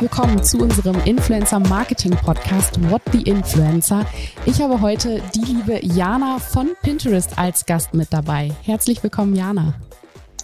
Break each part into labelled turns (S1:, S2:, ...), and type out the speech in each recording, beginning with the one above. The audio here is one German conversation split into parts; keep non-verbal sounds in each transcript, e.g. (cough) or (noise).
S1: Herzlich willkommen zu unserem Influencer Marketing Podcast What the Influencer. Ich habe heute die liebe Jana von Pinterest als Gast mit dabei. Herzlich willkommen, Jana.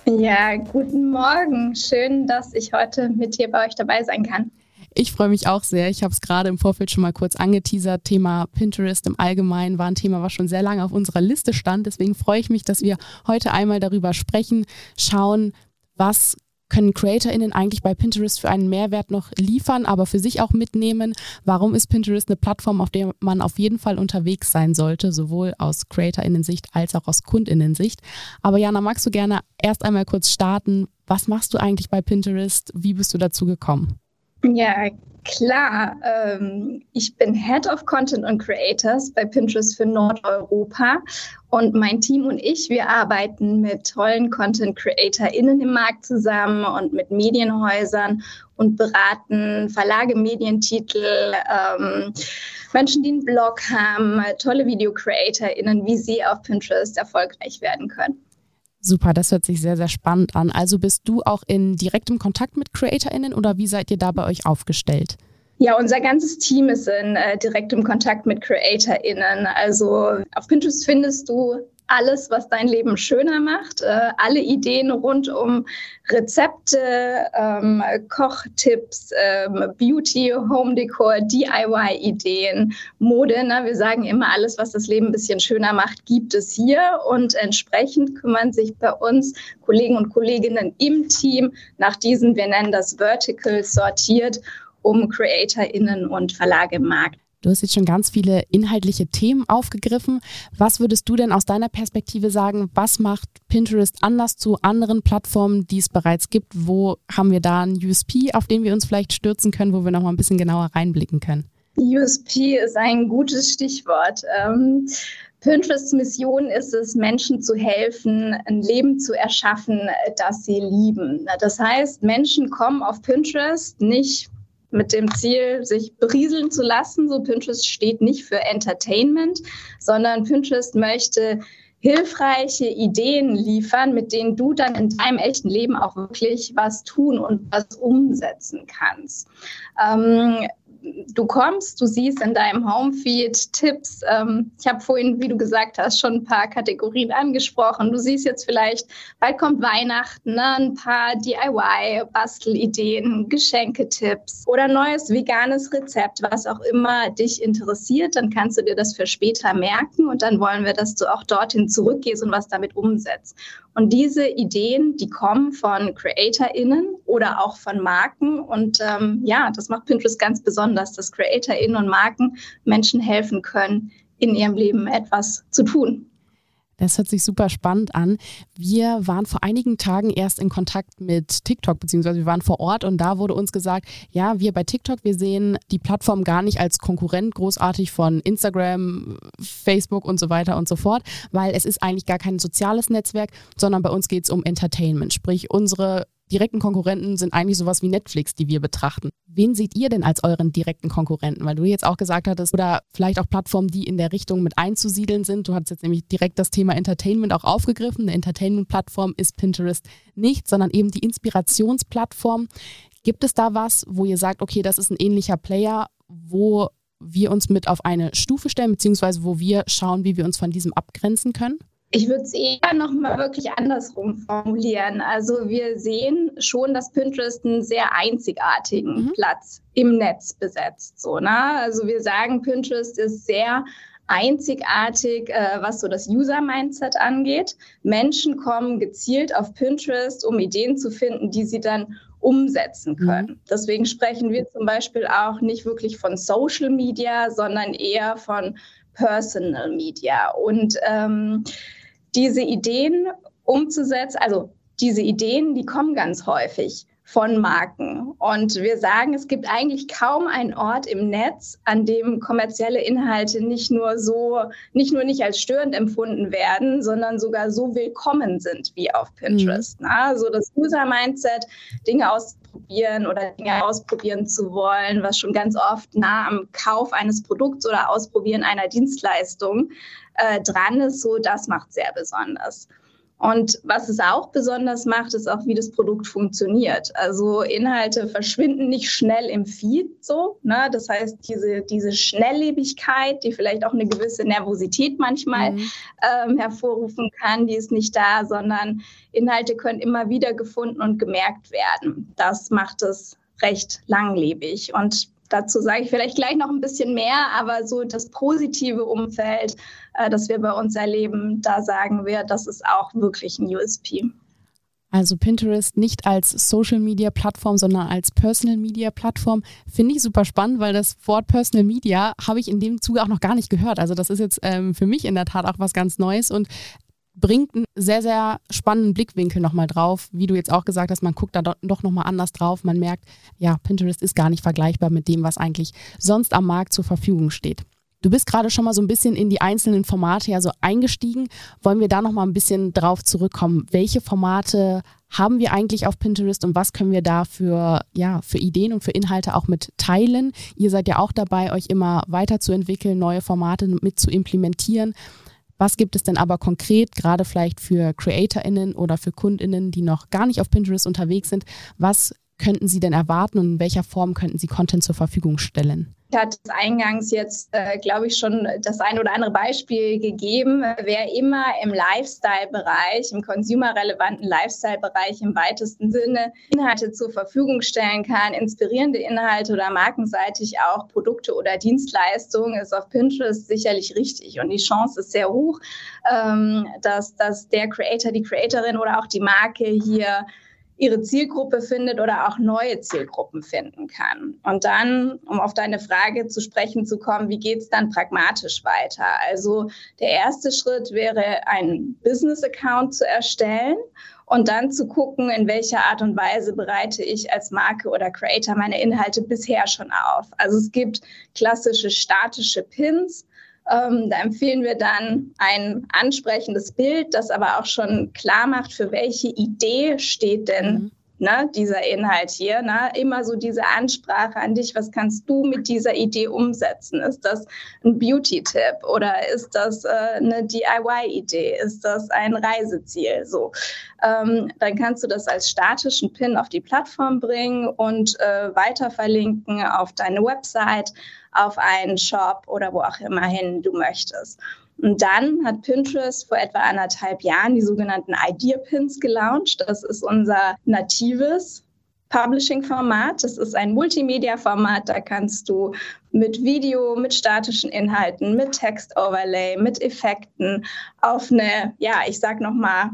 S2: Ja, guten Morgen. Schön, dass ich heute mit dir bei euch dabei sein kann.
S1: Ich freue mich auch sehr. Ich habe es gerade im Vorfeld schon mal kurz angeteasert. Thema Pinterest im Allgemeinen war ein Thema, was schon sehr lange auf unserer Liste stand. Deswegen freue ich mich, dass wir heute einmal darüber sprechen, schauen, was können CreatorInnen eigentlich bei Pinterest für einen Mehrwert noch liefern, aber für sich auch mitnehmen? Warum ist Pinterest eine Plattform, auf der man auf jeden Fall unterwegs sein sollte, sowohl aus CreatorInnen-Sicht als auch aus KundInnen-Sicht? Aber Jana, magst du gerne erst einmal kurz starten? Was machst du eigentlich bei Pinterest? Wie bist du dazu gekommen?
S2: Ja, klar. Ähm, ich bin Head of Content and Creators bei Pinterest für Nordeuropa und mein Team und ich, wir arbeiten mit tollen Content CreatorInnen im Markt zusammen und mit Medienhäusern und beraten Verlage, Medientitel, ähm, Menschen, die einen Blog haben, tolle Video-CreatorInnen, wie sie auf Pinterest erfolgreich werden können.
S1: Super, das hört sich sehr, sehr spannend an. Also bist du auch in direktem Kontakt mit CreatorInnen oder wie seid ihr da bei euch aufgestellt?
S2: Ja, unser ganzes Team ist in äh, direktem Kontakt mit CreatorInnen. Also auf Pinterest findest du alles, was dein Leben schöner macht. Äh, alle Ideen rund um Rezepte, ähm, Kochtipps, ähm, Beauty, Home Decor, DIY-Ideen, Mode. Ne? Wir sagen immer, alles, was das Leben ein bisschen schöner macht, gibt es hier. Und entsprechend kümmern sich bei uns Kollegen und Kolleginnen im Team nach diesen, wir nennen das Verticals, sortiert um CreatorInnen und Verlage im Markt.
S1: Du hast jetzt schon ganz viele inhaltliche Themen aufgegriffen. Was würdest du denn aus deiner Perspektive sagen, was macht Pinterest anders zu anderen Plattformen, die es bereits gibt? Wo haben wir da ein USP, auf den wir uns vielleicht stürzen können, wo wir noch mal ein bisschen genauer reinblicken können?
S2: USP ist ein gutes Stichwort. Ähm, Pinterests Mission ist es, Menschen zu helfen, ein Leben zu erschaffen, das sie lieben. Das heißt, Menschen kommen auf Pinterest nicht mit dem Ziel, sich berieseln zu lassen. So Pinterest steht nicht für Entertainment, sondern Pinterest möchte hilfreiche Ideen liefern, mit denen du dann in deinem echten Leben auch wirklich was tun und was umsetzen kannst. Ähm, du kommst, du siehst in deinem Homefeed Tipps. Ähm, ich habe vorhin, wie du gesagt hast, schon ein paar Kategorien angesprochen. Du siehst jetzt vielleicht, bald kommt Weihnachten, ne? ein paar DIY-Bastelideen, Geschenketipps oder neues veganes Rezept, was auch immer dich interessiert. Dann kannst du dir das für später merken und dann wollen wir, dass du auch dorthin zurückgehst und was damit umsetzt. Und diese Ideen, die kommen von CreatorInnen oder auch von Marken. Und ähm, ja, das macht Pinterest ganz besonders, dass CreatorInnen und Marken Menschen helfen können, in ihrem Leben etwas zu tun.
S1: Das hört sich super spannend an. Wir waren vor einigen Tagen erst in Kontakt mit TikTok, beziehungsweise wir waren vor Ort und da wurde uns gesagt, ja, wir bei TikTok, wir sehen die Plattform gar nicht als Konkurrent großartig von Instagram, Facebook und so weiter und so fort, weil es ist eigentlich gar kein soziales Netzwerk, sondern bei uns geht es um Entertainment. Sprich, unsere direkten Konkurrenten sind eigentlich sowas wie Netflix, die wir betrachten. Wen seht ihr denn als euren direkten Konkurrenten? Weil du jetzt auch gesagt hattest, oder vielleicht auch Plattformen, die in der Richtung mit einzusiedeln sind. Du hattest jetzt nämlich direkt das Thema Entertainment auch aufgegriffen. Eine Entertainment-Plattform ist Pinterest nicht, sondern eben die Inspirationsplattform. Gibt es da was, wo ihr sagt, okay, das ist ein ähnlicher Player, wo wir uns mit auf eine Stufe stellen, beziehungsweise wo wir schauen, wie wir uns von diesem abgrenzen können?
S2: Ich würde es eher nochmal wirklich andersrum formulieren. Also wir sehen schon, dass Pinterest einen sehr einzigartigen mhm. Platz im Netz besetzt. So, ne? Also wir sagen, Pinterest ist sehr einzigartig, äh, was so das User-Mindset angeht. Menschen kommen gezielt auf Pinterest, um Ideen zu finden, die sie dann umsetzen mhm. können. Mhm. Deswegen sprechen wir zum Beispiel auch nicht wirklich von Social Media, sondern eher von Personal Media. Und ähm, diese Ideen umzusetzen, also diese Ideen, die kommen ganz häufig von Marken. Und wir sagen, es gibt eigentlich kaum einen Ort im Netz, an dem kommerzielle Inhalte nicht nur so, nicht nur nicht als störend empfunden werden, sondern sogar so willkommen sind wie auf Pinterest. Mhm. Also das User-Mindset, Dinge ausprobieren oder Dinge ausprobieren zu wollen, was schon ganz oft nah am Kauf eines Produkts oder Ausprobieren einer Dienstleistung äh, dran ist, so das macht sehr besonders. Und was es auch besonders macht, ist auch, wie das Produkt funktioniert. Also Inhalte verschwinden nicht schnell im Feed so. Ne? Das heißt, diese, diese Schnelllebigkeit, die vielleicht auch eine gewisse Nervosität manchmal mhm. ähm, hervorrufen kann, die ist nicht da, sondern Inhalte können immer wieder gefunden und gemerkt werden. Das macht es recht langlebig. Und dazu sage ich vielleicht gleich noch ein bisschen mehr, aber so das positive Umfeld, äh, das wir bei uns erleben, da sagen wir, das ist auch wirklich ein USP.
S1: Also Pinterest nicht als Social Media Plattform, sondern als Personal Media Plattform. Finde ich super spannend, weil das Wort Personal Media habe ich in dem Zuge auch noch gar nicht gehört. Also das ist jetzt ähm, für mich in der Tat auch was ganz Neues und bringt einen sehr, sehr spannenden Blickwinkel nochmal drauf. Wie du jetzt auch gesagt hast, man guckt da doch nochmal anders drauf. Man merkt, ja, Pinterest ist gar nicht vergleichbar mit dem, was eigentlich sonst am Markt zur Verfügung steht. Du bist gerade schon mal so ein bisschen in die einzelnen Formate ja so eingestiegen. Wollen wir da noch mal ein bisschen drauf zurückkommen? Welche Formate haben wir eigentlich auf Pinterest und was können wir da für, ja, für Ideen und für Inhalte auch mit teilen? Ihr seid ja auch dabei, euch immer weiterzuentwickeln, neue Formate mit zu implementieren. Was gibt es denn aber konkret, gerade vielleicht für CreatorInnen oder für KundInnen, die noch gar nicht auf Pinterest unterwegs sind? Was könnten Sie denn erwarten und in welcher Form könnten Sie Content zur Verfügung stellen?
S2: Hatte eingangs jetzt, äh, glaube ich, schon das ein oder andere Beispiel gegeben. Wer immer im Lifestyle-Bereich, im consumer-relevanten Lifestyle-Bereich im weitesten Sinne Inhalte zur Verfügung stellen kann, inspirierende Inhalte oder markenseitig auch Produkte oder Dienstleistungen, ist auf Pinterest sicherlich richtig. Und die Chance ist sehr hoch, ähm, dass, dass der Creator, die Creatorin oder auch die Marke hier ihre Zielgruppe findet oder auch neue Zielgruppen finden kann. Und dann, um auf deine Frage zu sprechen zu kommen, wie geht es dann pragmatisch weiter? Also der erste Schritt wäre, einen Business-Account zu erstellen und dann zu gucken, in welcher Art und Weise bereite ich als Marke oder Creator meine Inhalte bisher schon auf. Also es gibt klassische statische Pins, ähm, da empfehlen wir dann ein ansprechendes Bild, das aber auch schon klar macht, für welche Idee steht denn mhm. Ne, dieser Inhalt hier. Ne? Immer so diese Ansprache an dich, was kannst du mit dieser Idee umsetzen? Ist das ein Beauty-Tipp oder ist das äh, eine DIY-Idee? Ist das ein Reiseziel? So, ähm, dann kannst du das als statischen Pin auf die Plattform bringen und äh, weiter verlinken auf deine Website auf einen Shop oder wo auch immer du möchtest. Und dann hat Pinterest vor etwa anderthalb Jahren die sogenannten Idea Pins gelauncht. Das ist unser natives Publishing-Format. Das ist ein Multimedia-Format. Da kannst du mit Video, mit statischen Inhalten, mit Text-Overlay, mit Effekten auf eine, ja, ich sag nochmal,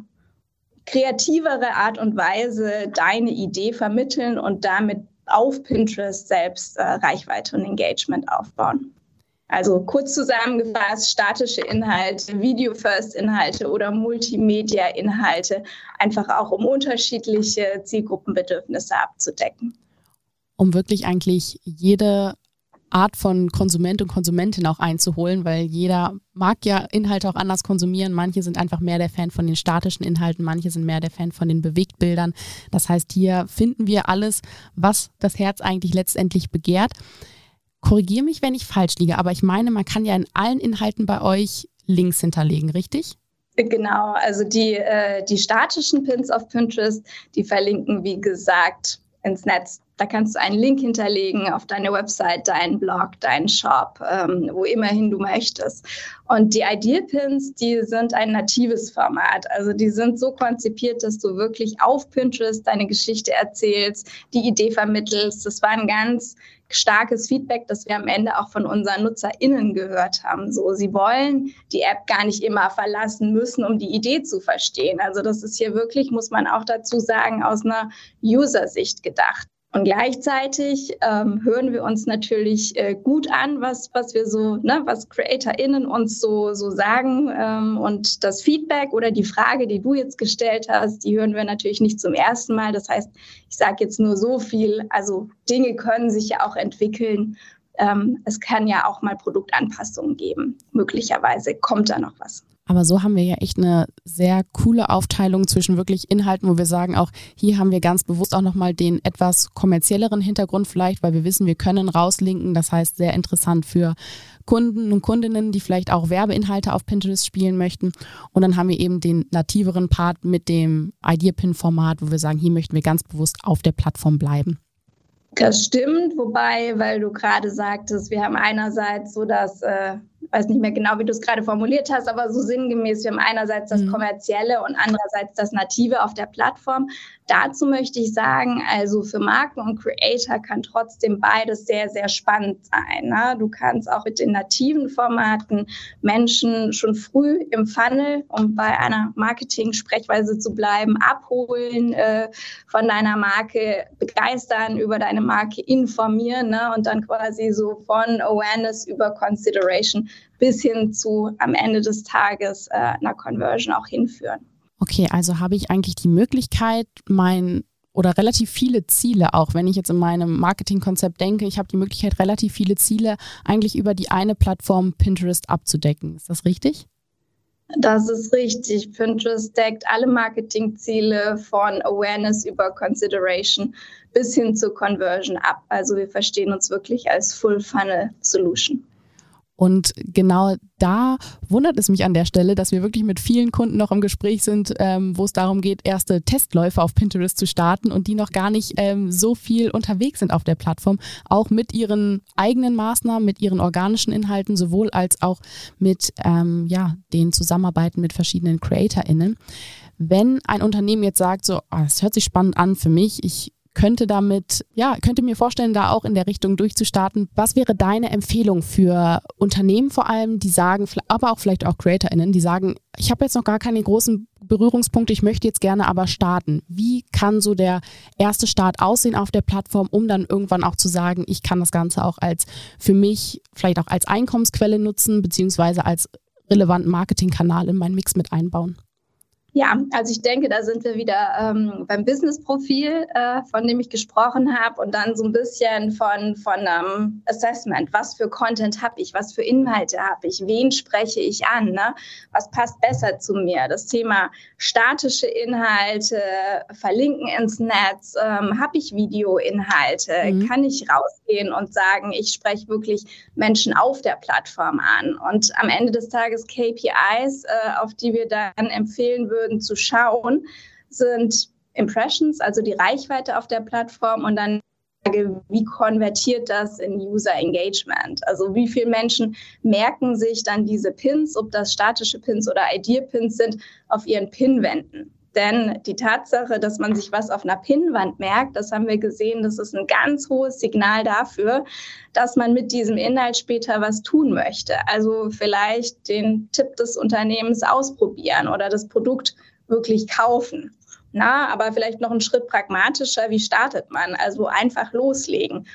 S2: kreativere Art und Weise deine Idee vermitteln und damit auf Pinterest selbst äh, Reichweite und Engagement aufbauen. Also kurz zusammengefasst, statische Inhalte, Video-First-Inhalte oder Multimedia-Inhalte, einfach auch um unterschiedliche Zielgruppenbedürfnisse abzudecken.
S1: Um wirklich eigentlich jede Art von Konsument und Konsumentin auch einzuholen, weil jeder mag ja Inhalte auch anders konsumieren. Manche sind einfach mehr der Fan von den statischen Inhalten, manche sind mehr der Fan von den Bewegtbildern. Das heißt, hier finden wir alles, was das Herz eigentlich letztendlich begehrt. Korrigiere mich, wenn ich falsch liege, aber ich meine, man kann ja in allen Inhalten bei euch Links hinterlegen, richtig?
S2: Genau, also die, äh, die statischen Pins auf Pinterest, die verlinken, wie gesagt, ins Netz. Da kannst du einen Link hinterlegen auf deine Website, deinen Blog, deinen Shop, ähm, wo immerhin du möchtest. Und die Ideal Pins, die sind ein natives Format. Also die sind so konzipiert, dass du wirklich auf Pinterest deine Geschichte erzählst, die Idee vermittelst. Das war ein ganz starkes Feedback, das wir am Ende auch von unseren NutzerInnen gehört haben. So, sie wollen die App gar nicht immer verlassen müssen, um die Idee zu verstehen. Also das ist hier wirklich, muss man auch dazu sagen, aus einer User-Sicht gedacht. Und gleichzeitig ähm, hören wir uns natürlich äh, gut an, was, was wir so, ne, was CreatorInnen uns so, so sagen. Ähm, und das Feedback oder die Frage, die du jetzt gestellt hast, die hören wir natürlich nicht zum ersten Mal. Das heißt, ich sage jetzt nur so viel. Also Dinge können sich ja auch entwickeln. Ähm, es kann ja auch mal Produktanpassungen geben. Möglicherweise kommt da noch was.
S1: Aber so haben wir ja echt eine sehr coole Aufteilung zwischen wirklich Inhalten, wo wir sagen, auch hier haben wir ganz bewusst auch nochmal den etwas kommerzielleren Hintergrund vielleicht, weil wir wissen, wir können rauslinken. Das heißt, sehr interessant für Kunden und Kundinnen, die vielleicht auch Werbeinhalte auf Pinterest spielen möchten. Und dann haben wir eben den nativeren Part mit dem Idea-Pin-Format, wo wir sagen, hier möchten wir ganz bewusst auf der Plattform bleiben.
S2: Das stimmt, wobei, weil du gerade sagtest, wir haben einerseits so das äh, weiß nicht mehr genau, wie du es gerade formuliert hast, aber so sinngemäß, wir haben einerseits das mhm. Kommerzielle und andererseits das Native auf der Plattform. Dazu möchte ich sagen, also für Marken und Creator kann trotzdem beides sehr, sehr spannend sein. Ne? Du kannst auch mit den nativen Formaten Menschen schon früh im Funnel, um bei einer Marketing-Sprechweise zu bleiben, abholen, äh, von deiner Marke begeistern, über deine Marke informieren ne? und dann quasi so von Awareness über Consideration bis hin zu am Ende des Tages äh, einer Conversion auch hinführen.
S1: Okay, also habe ich eigentlich die Möglichkeit, mein oder relativ viele Ziele, auch wenn ich jetzt in meinem Marketingkonzept denke, ich habe die Möglichkeit, relativ viele Ziele eigentlich über die eine Plattform Pinterest abzudecken. Ist das richtig?
S2: Das ist richtig. Pinterest deckt alle Marketingziele von Awareness über Consideration bis hin zur Conversion ab. Also wir verstehen uns wirklich als Full Funnel Solution.
S1: Und genau da wundert es mich an der Stelle, dass wir wirklich mit vielen Kunden noch im Gespräch sind, ähm, wo es darum geht, erste Testläufe auf Pinterest zu starten und die noch gar nicht ähm, so viel unterwegs sind auf der Plattform, auch mit ihren eigenen Maßnahmen, mit ihren organischen Inhalten, sowohl als auch mit ähm, ja, den Zusammenarbeiten mit verschiedenen CreatorInnen. Wenn ein Unternehmen jetzt sagt, so, oh, das hört sich spannend an für mich, ich könnte damit, ja, könnte mir vorstellen, da auch in der Richtung durchzustarten. Was wäre deine Empfehlung für Unternehmen vor allem, die sagen, aber auch vielleicht auch CreatorInnen, die sagen, ich habe jetzt noch gar keine großen Berührungspunkte, ich möchte jetzt gerne aber starten. Wie kann so der erste Start aussehen auf der Plattform, um dann irgendwann auch zu sagen, ich kann das Ganze auch als für mich vielleicht auch als Einkommensquelle nutzen, beziehungsweise als relevanten Marketingkanal in meinen Mix mit einbauen?
S2: Ja, also ich denke, da sind wir wieder ähm, beim Business-Profil, äh, von dem ich gesprochen habe und dann so ein bisschen von, von ähm, Assessment. Was für Content habe ich? Was für Inhalte habe ich? Wen spreche ich an? Ne? Was passt besser zu mir? Das Thema statische Inhalte, verlinken ins Netz, ähm, habe ich Videoinhalte? Mhm. Kann ich rausgehen und sagen, ich spreche wirklich Menschen auf der Plattform an? Und am Ende des Tages KPIs, äh, auf die wir dann empfehlen würden, würden zu schauen, sind Impressions, also die Reichweite auf der Plattform und dann wie konvertiert das in User Engagement? Also wie viele Menschen merken sich dann diese Pins, ob das statische Pins oder Idea-Pins sind, auf ihren Pinwänden? Denn die Tatsache, dass man sich was auf einer Pinnwand merkt, das haben wir gesehen, das ist ein ganz hohes Signal dafür, dass man mit diesem Inhalt später was tun möchte. Also vielleicht den Tipp des Unternehmens ausprobieren oder das Produkt wirklich kaufen. Na, aber vielleicht noch einen Schritt pragmatischer, wie startet man? Also einfach loslegen.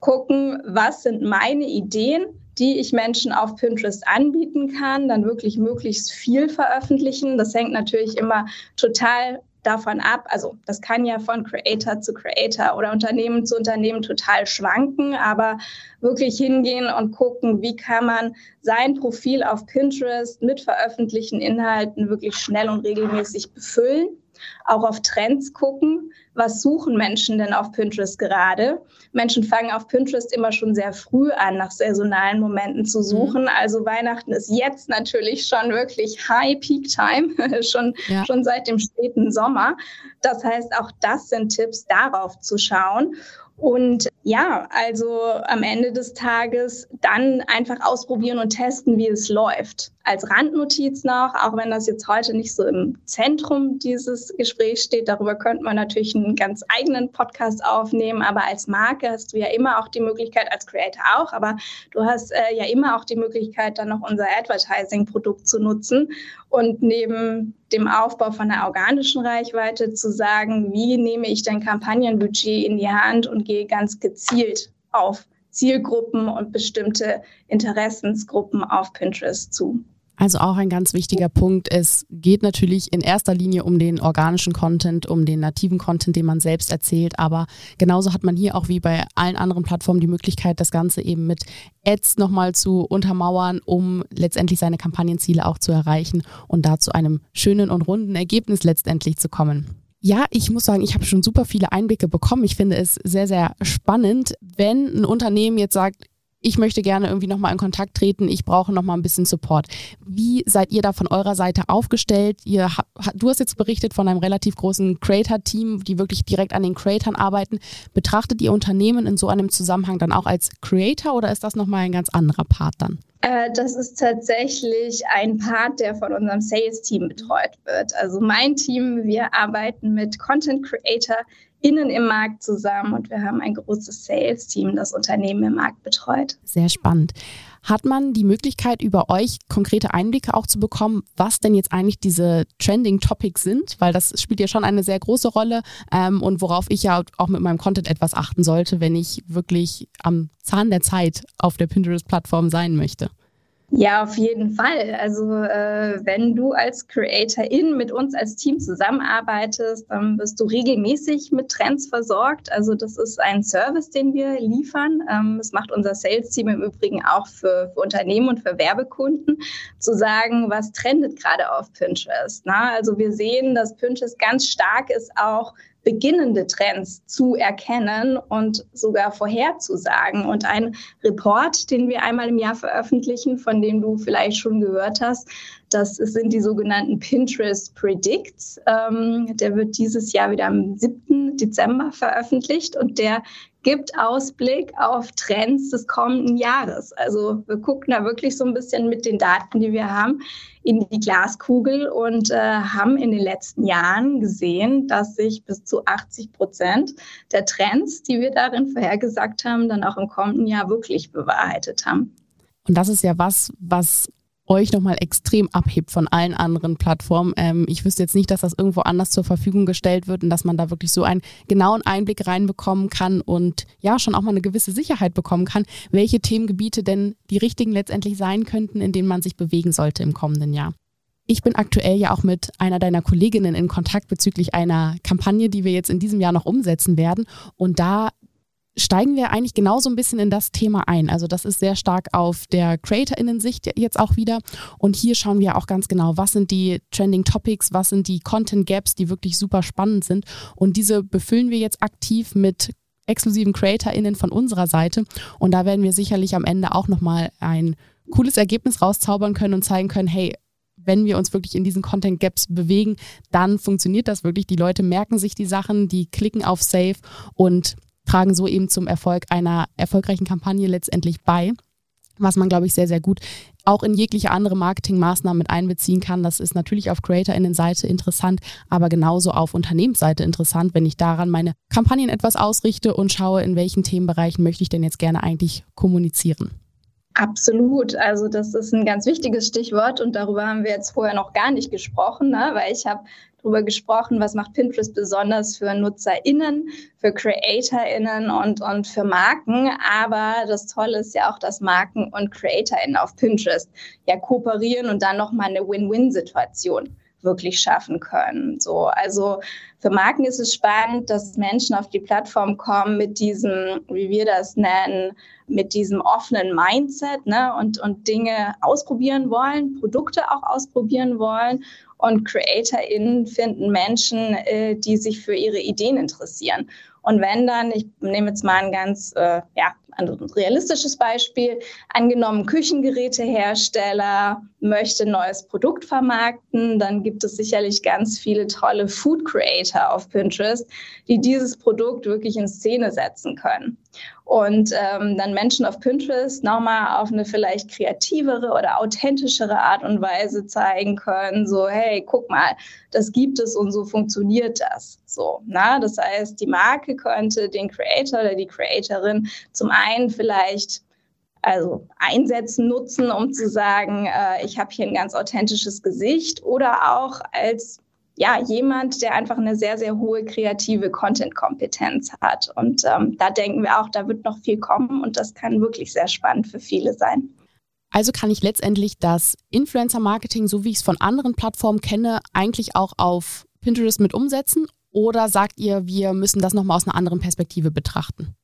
S2: Gucken, was sind meine Ideen, die ich Menschen auf Pinterest anbieten kann, dann wirklich möglichst viel veröffentlichen. Das hängt natürlich immer total davon ab, also das kann ja von Creator zu Creator oder Unternehmen zu Unternehmen total schwanken, aber wirklich hingehen und gucken, wie kann man sein Profil auf Pinterest mit veröffentlichten Inhalten wirklich schnell und regelmäßig befüllen auch auf Trends gucken. Was suchen Menschen denn auf Pinterest gerade? Menschen fangen auf Pinterest immer schon sehr früh an, nach saisonalen Momenten zu mhm. suchen. Mhm. Also Weihnachten ist jetzt natürlich schon wirklich High Peak Time, (laughs) schon, ja. schon seit dem späten Sommer. Das heißt, auch das sind Tipps, darauf zu schauen. Und ja, also am Ende des Tages dann einfach ausprobieren und testen, wie es läuft. Als Randnotiz noch, auch wenn das jetzt heute nicht so im Zentrum dieses Gesprächs steht, darüber könnte man natürlich einen ganz eigenen Podcast aufnehmen, aber als Marke hast du ja immer auch die Möglichkeit, als Creator auch, aber du hast äh, ja immer auch die Möglichkeit, dann noch unser Advertising-Produkt zu nutzen und neben dem Aufbau von einer organischen Reichweite zu sagen, wie nehme ich denn Kampagnenbudget in die Hand und gehe ganz gezielt auf Zielgruppen und bestimmte Interessensgruppen auf Pinterest zu.
S1: Also auch ein ganz wichtiger Punkt. Es geht natürlich in erster Linie um den organischen Content, um den nativen Content, den man selbst erzählt. Aber genauso hat man hier auch wie bei allen anderen Plattformen die Möglichkeit, das Ganze eben mit Ads nochmal zu untermauern, um letztendlich seine Kampagnenziele auch zu erreichen und da zu einem schönen und runden Ergebnis letztendlich zu kommen. Ja, ich muss sagen, ich habe schon super viele Einblicke bekommen. Ich finde es sehr, sehr spannend, wenn ein Unternehmen jetzt sagt, ich möchte gerne irgendwie nochmal in Kontakt treten, ich brauche nochmal ein bisschen Support. Wie seid ihr da von eurer Seite aufgestellt? Ihr, du hast jetzt berichtet von einem relativ großen Creator-Team, die wirklich direkt an den Creatoren arbeiten. Betrachtet ihr Unternehmen in so einem Zusammenhang dann auch als Creator oder ist das nochmal ein ganz anderer Part dann?
S2: Äh, das ist tatsächlich ein Part, der von unserem Sales-Team betreut wird. Also mein Team, wir arbeiten mit Content Creator innen im Markt zusammen und wir haben ein großes Sales-Team, das Unternehmen im Markt betreut.
S1: Sehr spannend. Hat man die Möglichkeit, über euch konkrete Einblicke auch zu bekommen, was denn jetzt eigentlich diese Trending Topics sind? Weil das spielt ja schon eine sehr große Rolle ähm, und worauf ich ja auch mit meinem Content etwas achten sollte, wenn ich wirklich am Zahn der Zeit auf der Pinterest-Plattform sein möchte.
S2: Ja, auf jeden Fall. Also äh, wenn du als Creatorin mit uns als Team zusammenarbeitest, dann wirst du regelmäßig mit Trends versorgt. Also das ist ein Service, den wir liefern. Ähm, das macht unser Sales-Team im Übrigen auch für, für, Unternehmen und für Werbekunden, zu sagen, was trendet gerade auf Pinterest. Na? Also wir sehen, dass Pinterest ganz stark ist auch beginnende Trends zu erkennen und sogar vorherzusagen. Und ein Report, den wir einmal im Jahr veröffentlichen, von dem du vielleicht schon gehört hast, das sind die sogenannten Pinterest Predicts. Ähm, der wird dieses Jahr wieder am 7. Dezember veröffentlicht und der gibt Ausblick auf Trends des kommenden Jahres. Also wir gucken da wirklich so ein bisschen mit den Daten, die wir haben, in die Glaskugel und äh, haben in den letzten Jahren gesehen, dass sich bis zu 80 Prozent der Trends, die wir darin vorhergesagt haben, dann auch im kommenden Jahr wirklich bewahrheitet haben.
S1: Und das ist ja was, was euch nochmal extrem abhebt von allen anderen Plattformen. Ähm, ich wüsste jetzt nicht, dass das irgendwo anders zur Verfügung gestellt wird und dass man da wirklich so einen genauen Einblick reinbekommen kann und ja, schon auch mal eine gewisse Sicherheit bekommen kann, welche Themengebiete denn die richtigen letztendlich sein könnten, in denen man sich bewegen sollte im kommenden Jahr. Ich bin aktuell ja auch mit einer deiner Kolleginnen in Kontakt bezüglich einer Kampagne, die wir jetzt in diesem Jahr noch umsetzen werden. Und da steigen wir eigentlich genauso ein bisschen in das Thema ein. Also das ist sehr stark auf der CreatorInnen-Sicht jetzt auch wieder. Und hier schauen wir auch ganz genau, was sind die Trending Topics, was sind die Content Gaps, die wirklich super spannend sind. Und diese befüllen wir jetzt aktiv mit exklusiven CreatorInnen von unserer Seite. Und da werden wir sicherlich am Ende auch nochmal ein cooles Ergebnis rauszaubern können und zeigen können, hey, wenn wir uns wirklich in diesen Content Gaps bewegen, dann funktioniert das wirklich. Die Leute merken sich die Sachen, die klicken auf Save und tragen so eben zum Erfolg einer erfolgreichen Kampagne letztendlich bei was man, glaube ich, sehr, sehr gut auch in jegliche andere Marketingmaßnahmen mit einbeziehen kann. Das ist natürlich auf CreatorInnen-Seite interessant, aber genauso auf Unternehmensseite interessant, wenn ich daran meine Kampagnen etwas ausrichte und schaue, in welchen Themenbereichen möchte ich denn jetzt gerne eigentlich kommunizieren.
S2: Absolut. Also das ist ein ganz wichtiges Stichwort und darüber haben wir jetzt vorher noch gar nicht gesprochen, ne? weil ich habe darüber gesprochen, was macht Pinterest besonders für NutzerInnen, für CreatorInnen und, und für Marken. Aber das Tolle ist ja auch, dass Marken und CreatorInnen auf Pinterest ja kooperieren und dann nochmal eine Win-Win-Situation wirklich schaffen können. So, also für Marken ist es spannend, dass Menschen auf die Plattform kommen mit diesem, wie wir das nennen, mit diesem offenen Mindset ne, und, und Dinge ausprobieren wollen, Produkte auch ausprobieren wollen. Und CreatorInnen finden Menschen, äh, die sich für ihre Ideen interessieren. Und wenn dann, ich nehme jetzt mal ein ganz äh, ja, ein realistisches Beispiel, angenommen Küchengerätehersteller möchte ein neues Produkt vermarkten, dann gibt es sicherlich ganz viele tolle Food Creator auf Pinterest, die dieses Produkt wirklich in Szene setzen können und ähm, dann Menschen auf Pinterest nochmal auf eine vielleicht kreativere oder authentischere Art und Weise zeigen können, so hey, guck mal, das gibt es und so funktioniert das. So, na, das heißt, die Marke könnte den Creator oder die Creatorin zum einen vielleicht also einsetzen, nutzen, um zu sagen, äh, ich habe hier ein ganz authentisches Gesicht oder auch als ja, jemand, der einfach eine sehr, sehr hohe kreative Content-Kompetenz hat. Und ähm, da denken wir auch, da wird noch viel kommen und das kann wirklich sehr spannend für viele sein.
S1: Also kann ich letztendlich das Influencer-Marketing, so wie ich es von anderen Plattformen kenne, eigentlich auch auf Pinterest mit umsetzen? Oder sagt ihr, wir müssen das nochmal aus einer anderen Perspektive betrachten?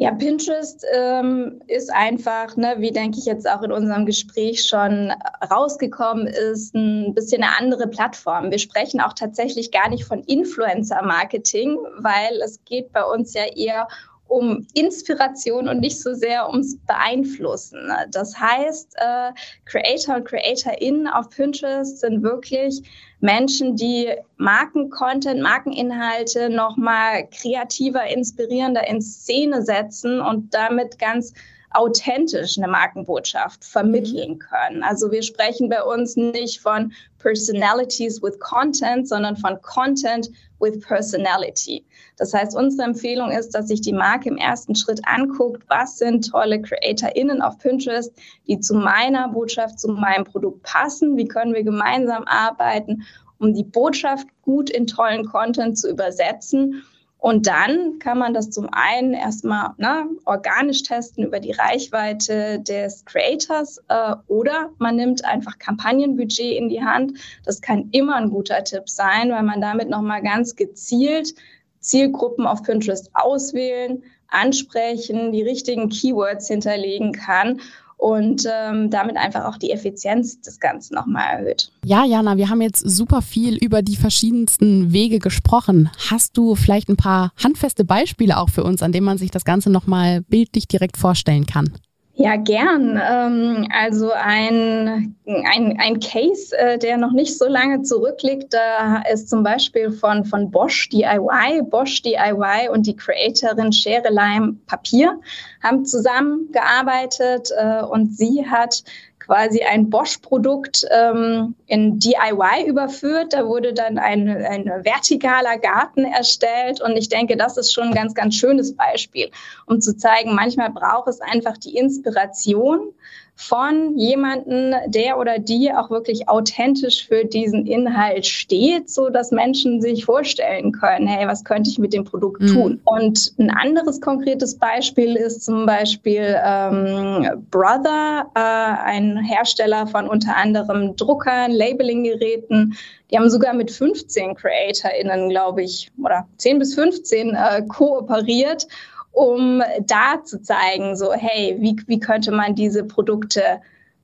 S2: Ja, Pinterest ähm, ist einfach, ne, wie denke ich jetzt auch in unserem Gespräch schon rausgekommen ist, ein bisschen eine andere Plattform. Wir sprechen auch tatsächlich gar nicht von Influencer-Marketing, weil es geht bei uns ja eher um Inspiration und nicht so sehr ums Beeinflussen. Das heißt, äh, Creator und CreatorInnen auf Pinterest sind wirklich Menschen, die Markencontent, Markeninhalte nochmal kreativer, inspirierender in Szene setzen und damit ganz authentisch eine Markenbotschaft vermitteln mhm. können. Also wir sprechen bei uns nicht von Personalities with Content, sondern von Content with Personality. Das heißt, unsere Empfehlung ist, dass sich die Marke im ersten Schritt anguckt, was sind tolle CreatorInnen auf Pinterest, die zu meiner Botschaft, zu meinem Produkt passen, wie können wir gemeinsam arbeiten, um die Botschaft gut in tollen Content zu übersetzen und dann kann man das zum einen erstmal ne, organisch testen über die Reichweite des Creators äh, oder man nimmt einfach Kampagnenbudget in die Hand. Das kann immer ein guter Tipp sein, weil man damit nochmal ganz gezielt Zielgruppen auf Pinterest auswählen, ansprechen, die richtigen Keywords hinterlegen kann und ähm, damit einfach auch die Effizienz des Ganzen nochmal erhöht.
S1: Ja, Jana, wir haben jetzt super viel über die verschiedensten Wege gesprochen. Hast du vielleicht ein paar handfeste Beispiele auch für uns, an denen man sich das Ganze nochmal bildlich direkt vorstellen kann?
S2: Ja, gern. Ähm, also ein, ein, ein Case, äh, der noch nicht so lange zurückliegt, da ist zum Beispiel von, von Bosch DIY. Bosch DIY und die Creatorin Schere Leim Papier haben zusammengearbeitet äh, und sie hat quasi ein Bosch-Produkt ähm, in DIY überführt. Da wurde dann ein, ein vertikaler Garten erstellt. Und ich denke, das ist schon ein ganz, ganz schönes Beispiel, um zu zeigen, manchmal braucht es einfach die Inspiration von jemanden, der oder die auch wirklich authentisch für diesen Inhalt steht, so dass Menschen sich vorstellen können, hey, was könnte ich mit dem Produkt mhm. tun? Und ein anderes konkretes Beispiel ist zum Beispiel ähm, Brother, äh, ein Hersteller von unter anderem Druckern, Labeling-Geräten. Die haben sogar mit 15 CreatorInnen, glaube ich, oder 10 bis 15 äh, kooperiert um da zu zeigen, so, hey, wie, wie könnte man diese Produkte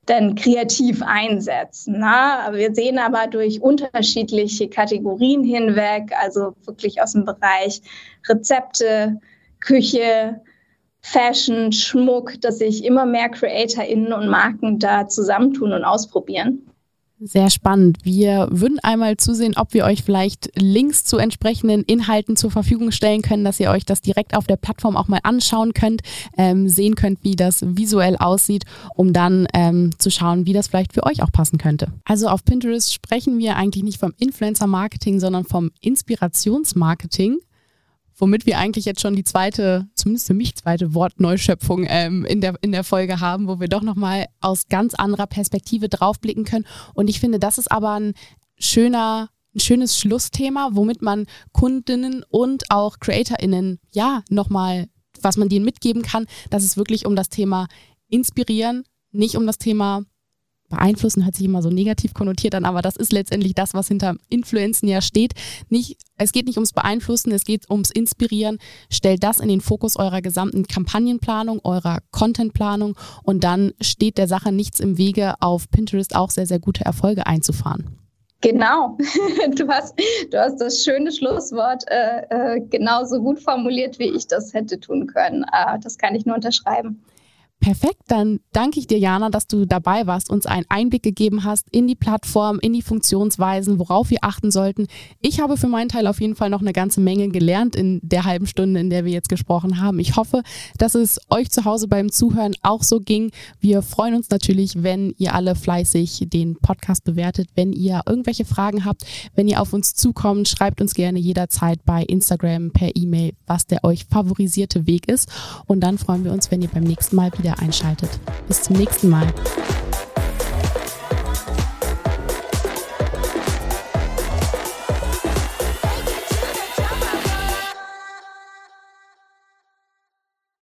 S2: denn kreativ einsetzen. Na? Wir sehen aber durch unterschiedliche Kategorien hinweg, also wirklich aus dem Bereich Rezepte, Küche, Fashion, Schmuck, dass sich immer mehr CreatorInnen und Marken da zusammentun und ausprobieren.
S1: Sehr spannend. Wir würden einmal zusehen, ob wir euch vielleicht Links zu entsprechenden Inhalten zur Verfügung stellen können, dass ihr euch das direkt auf der Plattform auch mal anschauen könnt, ähm, sehen könnt, wie das visuell aussieht, um dann ähm, zu schauen, wie das vielleicht für euch auch passen könnte. Also auf Pinterest sprechen wir eigentlich nicht vom Influencer-Marketing, sondern vom Inspirationsmarketing womit wir eigentlich jetzt schon die zweite, zumindest für mich zweite Wortneuschöpfung ähm, in, der, in der Folge haben, wo wir doch nochmal aus ganz anderer Perspektive draufblicken können. Und ich finde, das ist aber ein schöner, ein schönes Schlussthema, womit man Kundinnen und auch CreatorInnen ja nochmal, was man denen mitgeben kann, dass es wirklich um das Thema inspirieren, nicht um das Thema beeinflussen hört sich immer so negativ konnotiert an, aber das ist letztendlich das, was hinter Influenzen ja steht. Nicht, es geht nicht ums Beeinflussen, es geht ums Inspirieren. Stellt das in den Fokus eurer gesamten Kampagnenplanung, eurer Contentplanung und dann steht der Sache nichts im Wege, auf Pinterest auch sehr, sehr gute Erfolge einzufahren.
S2: Genau, (laughs) du hast, du hast das schöne Schlusswort äh, äh, genauso gut formuliert, wie ich das hätte tun können. Äh, das kann ich nur unterschreiben.
S1: Perfekt, dann danke ich dir, Jana, dass du dabei warst, uns einen Einblick gegeben hast in die Plattform, in die Funktionsweisen, worauf wir achten sollten. Ich habe für meinen Teil auf jeden Fall noch eine ganze Menge gelernt in der halben Stunde, in der wir jetzt gesprochen haben. Ich hoffe, dass es euch zu Hause beim Zuhören auch so ging. Wir freuen uns natürlich, wenn ihr alle fleißig den Podcast bewertet, wenn ihr irgendwelche Fragen habt, wenn ihr auf uns zukommt, schreibt uns gerne jederzeit bei Instagram per E-Mail, was der euch favorisierte Weg ist. Und dann freuen wir uns, wenn ihr beim nächsten Mal wieder einschaltet. Bis zum nächsten Mal.